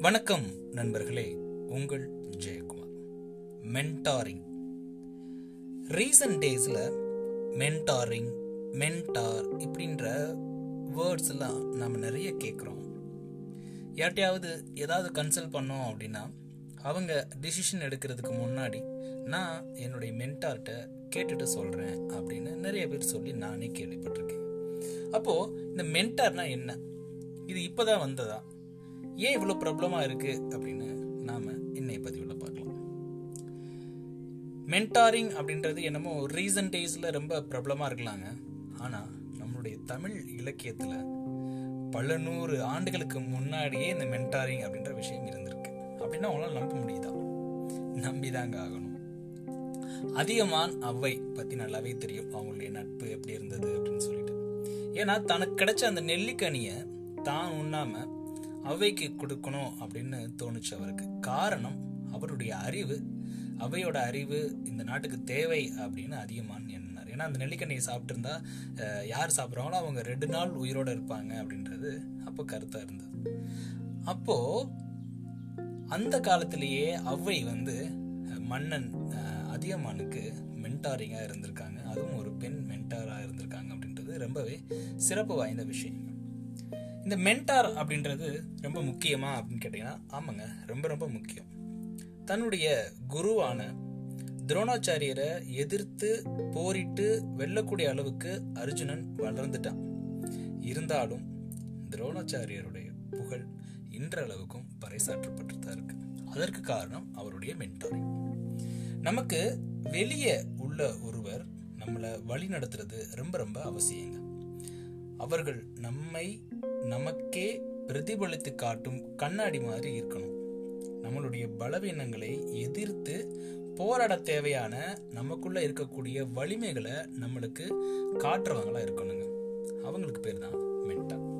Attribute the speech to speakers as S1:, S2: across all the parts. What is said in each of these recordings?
S1: வணக்கம் நண்பர்களே உங்கள் ஜெயக்குமார் மென்டாரிங் ரீசன்ட் டேஸில் மென்டாரிங் மென்டார் இப்படின்ற வேர்ட்ஸ் எல்லாம் நம்ம நிறைய கேட்குறோம் யார்ட்டையாவது ஏதாவது கன்சல்ட் பண்ணோம் அப்படின்னா அவங்க டிசிஷன் எடுக்கிறதுக்கு முன்னாடி நான் என்னுடைய மென்டார்கிட்ட கேட்டுட்டு சொல்கிறேன் அப்படின்னு நிறைய பேர் சொல்லி நானே கேள்விப்பட்டிருக்கேன். அப்போது இந்த மென்டார்னா என்ன? இது இப்போதான் வந்ததா? ஏன் இவ்வளோ ப்ராப்ளமாக இருக்குது அப்படின்னு நாம் இன்னைய பதிவில் பார்க்கலாம். மென்டாரிங் அப்படின்றது என்னமோ ரீசன்ட் டேஸில் ரொம்ப பிரபலமாக இருக்கலாங்க. ஆனால் நம்மளுடைய தமிழ் இலக்கியத்தில் பல நூறு ஆண்டுகளுக்கு முன்னாடியே இந்த மென்டாரிங் அப்படின்ற விஷயம் இருந்திருக்கு. அப்படின்னா அவங்களால நம்ப முடியுதா? நம்பிதாங்க ஆகணும். அதிகமான் அவ்வை பற்றி நல்லாவே தெரியும். அவங்களுடைய நட்பு எப்படி இருந்தது அப்படின்னு சொல்லிட்டு. ஏன்னா தனக்கு கிடைச்ச அந்த நெல்லிக்கனியை தான் உண்ணாம அவைக்கு கொடுக்கணும் அப்படின்னு தோணுச்சு அவருக்கு. காரணம் அவருடைய அறிவு அவையோட அறிவு இந்த நாட்டுக்கு தேவை அப்படின்னு அதிகமான் எண்ணினார். ஏன்னா அந்த நெல்லிக்கண்ணியை சாப்பிட்டுருந்தா யார் சாப்பிட்றாங்களோ அவங்க ரெண்டு நாள் உயிரோட இருப்பாங்க அப்படின்றது அப்போ கருத்தா இருந்தது. அப்போ அந்த காலத்திலேயே அவ்வை வந்து மன்னன் அதியமானுக்கு மென்டாரிங்காக இருந்திருக்காங்க. அதுவும் ஒரு பெண் மென்டாராக இருந்திருக்காங்க அப்படின்றது ரொம்பவே சிறப்பு வாய்ந்த விஷயம். இந்த மென்டார் அப்படின்றது ரொம்ப முக்கியமா அப்படின்னு கேட்டிங்கன்னா ஆமாங்க ரொம்ப ரொம்ப முக்கியம். தன்னுடைய குருவான துரோணாச்சாரியரை எதிர்த்து போரிட்டு வெல்லக்கூடிய அளவுக்கு அர்ஜுனன் வளர்ந்துட்டான். இருந்தாலும் துரோணாச்சாரியருடைய புகழ் இன்றளவுக்கும் பறைசாற்றப்பட்டு தான் இருக்கு அதற்கு காரணம் அவருடைய மென்டாரிங் நமக்கு வெளியே உள்ள ஒருவர் நம்மளை வழி நடத்துறது ரொம்ப ரொம்ப அவசியங்க. அவர்கள் நம்மை நமக்கே பிரதிபலித்து காட்டும் கண்ணாடி மாதிரி இருக்கணும். நம்மளுடைய பலவீனங்களை எதிர்த்து போராட தேவையான நமக்குள்ள இருக்கக்கூடிய வலிமைகளை நம்மளுக்கு காட்டுறவங்களா இருக்கணுங்க. அவங்களுக்கு பேர் தான் மென்டா.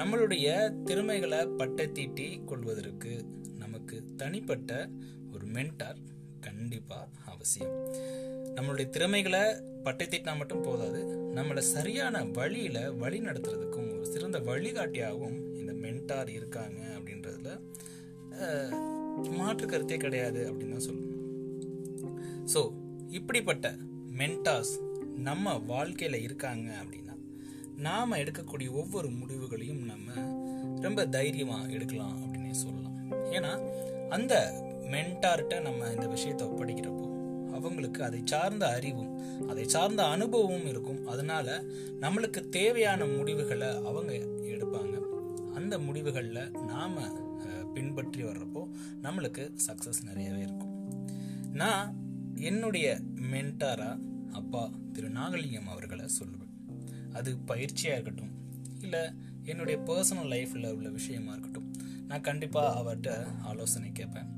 S1: நம்மளுடைய திறமைகளை பட்டை தீட்டி கொள்வதற்கு நமக்கு தனிப்பட்ட ஒரு மென்டார் கண்டிப்பாக அவசியம். நம்மளுடைய திறமைகளை பட்டை தீட்டினா மட்டும் போதாது நம்மளை சரியான வழியில் வழி நடத்துறதுக்கும் ஒரு சிறந்த வழிகாட்டியாகவும் இந்த மென்டார் இருக்காங்க அப்படின்றதுல மாற்று கருத்தே கிடையாது அப்படின்னு தான் சொல்லணும். ஸோ இப்படிப்பட்ட மென்டாஸ் நம்ம வாழ்க்கையில் இருக்காங்க அப்படின்னா நாம் எடுக்கக்கூடிய ஒவ்வொரு முடிவுகளையும் நம்ம ரொம்ப தைரியமாக எடுக்கலாம் அப்படின்னே சொல்லலாம். ஏன்னா அந்த மென்டார்கிட்ட நம்ம இந்த விஷயத்தை ஒப்படைக்கிறப்போ அவங்களுக்கு அதை சார்ந்த அறிவும் அதை சார்ந்த அனுபவமும் இருக்கும். அதனால நம்மளுக்கு தேவையான முடிவுகளை அவங்க எடுப்பாங்க. அந்த முடிவுகளில் நாம் பின்பற்றி வர்றப்போ நம்மளுக்கு சக்ஸஸ் நிறையவே இருக்கும். நான் என்னுடைய மென்டாரா அப்பா திரு நாகலிங்கம் அவர்களை சொல்லுவேன். அது பயிற்சியாக இருக்கட்டும் இல்லை என்னுடைய பர்சனல் லைஃப்பில் உள்ள விஷயமா இருக்கட்டும் நான் கண்டிப்பாக அவர்கிட்ட ஆலோசனை கேட்பேன்.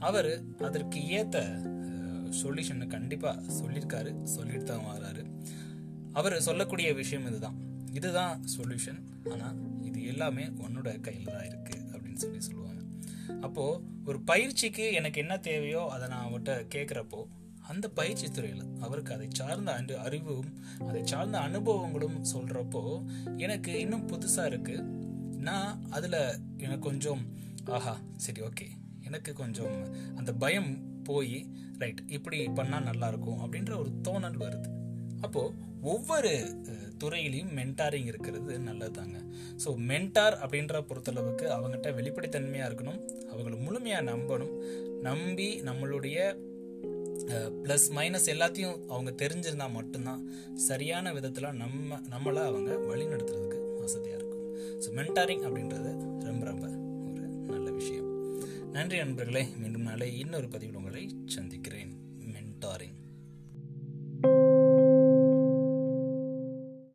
S1: அவர் அதற்கு ஏற்ற சொல்யூஷனை கண்டிப்பாக சொல்லியிருக்காரு சொல்லிட்டு தான் வராரு. அவர் சொல்லக்கூடிய விஷயம் இதுதான். இதுதான் சொல்யூஷன் ஆனால் இது எல்லாமே உன்னோட கையில் தான் இருக்குது அப்படின்னு சொல்லி சொல்லுவாங்க. அப்போது ஒரு பயிற்சிக்கு எனக்கு என்ன தேவையோ அதை நான் அவர்கிட்ட கேட்குறப்போ அந்த பயிற்சி துறையில் அவருக்கு அதை சார்ந்த அன்று அறிவும் அதை சார்ந்த அனுபவங்களும் சொல்கிறப்போ எனக்கு இன்னும் புதுசாக இருக்குது நான் அதில் எனக்கு கொஞ்சம் ஆஹா சரி ஓகே. எனக்கு கொஞ்சம் அந்த பயம் போய் ரைட் இப்படி பண்ணால் நல்லாயிருக்கும் அப்படின்ற ஒரு தோணல் வருது. அப்போது ஒவ்வொரு துறையிலையும் மென்டாரிங் இருக்கிறது நல்லதுதாங்க. ஸோ மென்டார் அப்படின்ற பொறுத்தளவுக்கு அவங்ககிட்ட வெளிப்படைத்தன்மையாக இருக்கணும். அவங்கள முழுமையாக நம்பணும். நம்பி நம்மளுடைய ப்ளஸ் மைனஸ் எல்லாத்தையும் அவங்க தெரிஞ்சிருந்தா மட்டும்தான் சரியான விதத்தில் நம்ம நம்மளை அவங்க வழி நடத்துறதுக்கு வசதியாக இருக்கும். ஸோ மென்டாரிங் அப்படின்றது நன்றி நண்பர்களே மீண்டும் நாளை இன்னொரு பதிவில் உங்களை சந்திக்கிறேன். மென்டாரிங்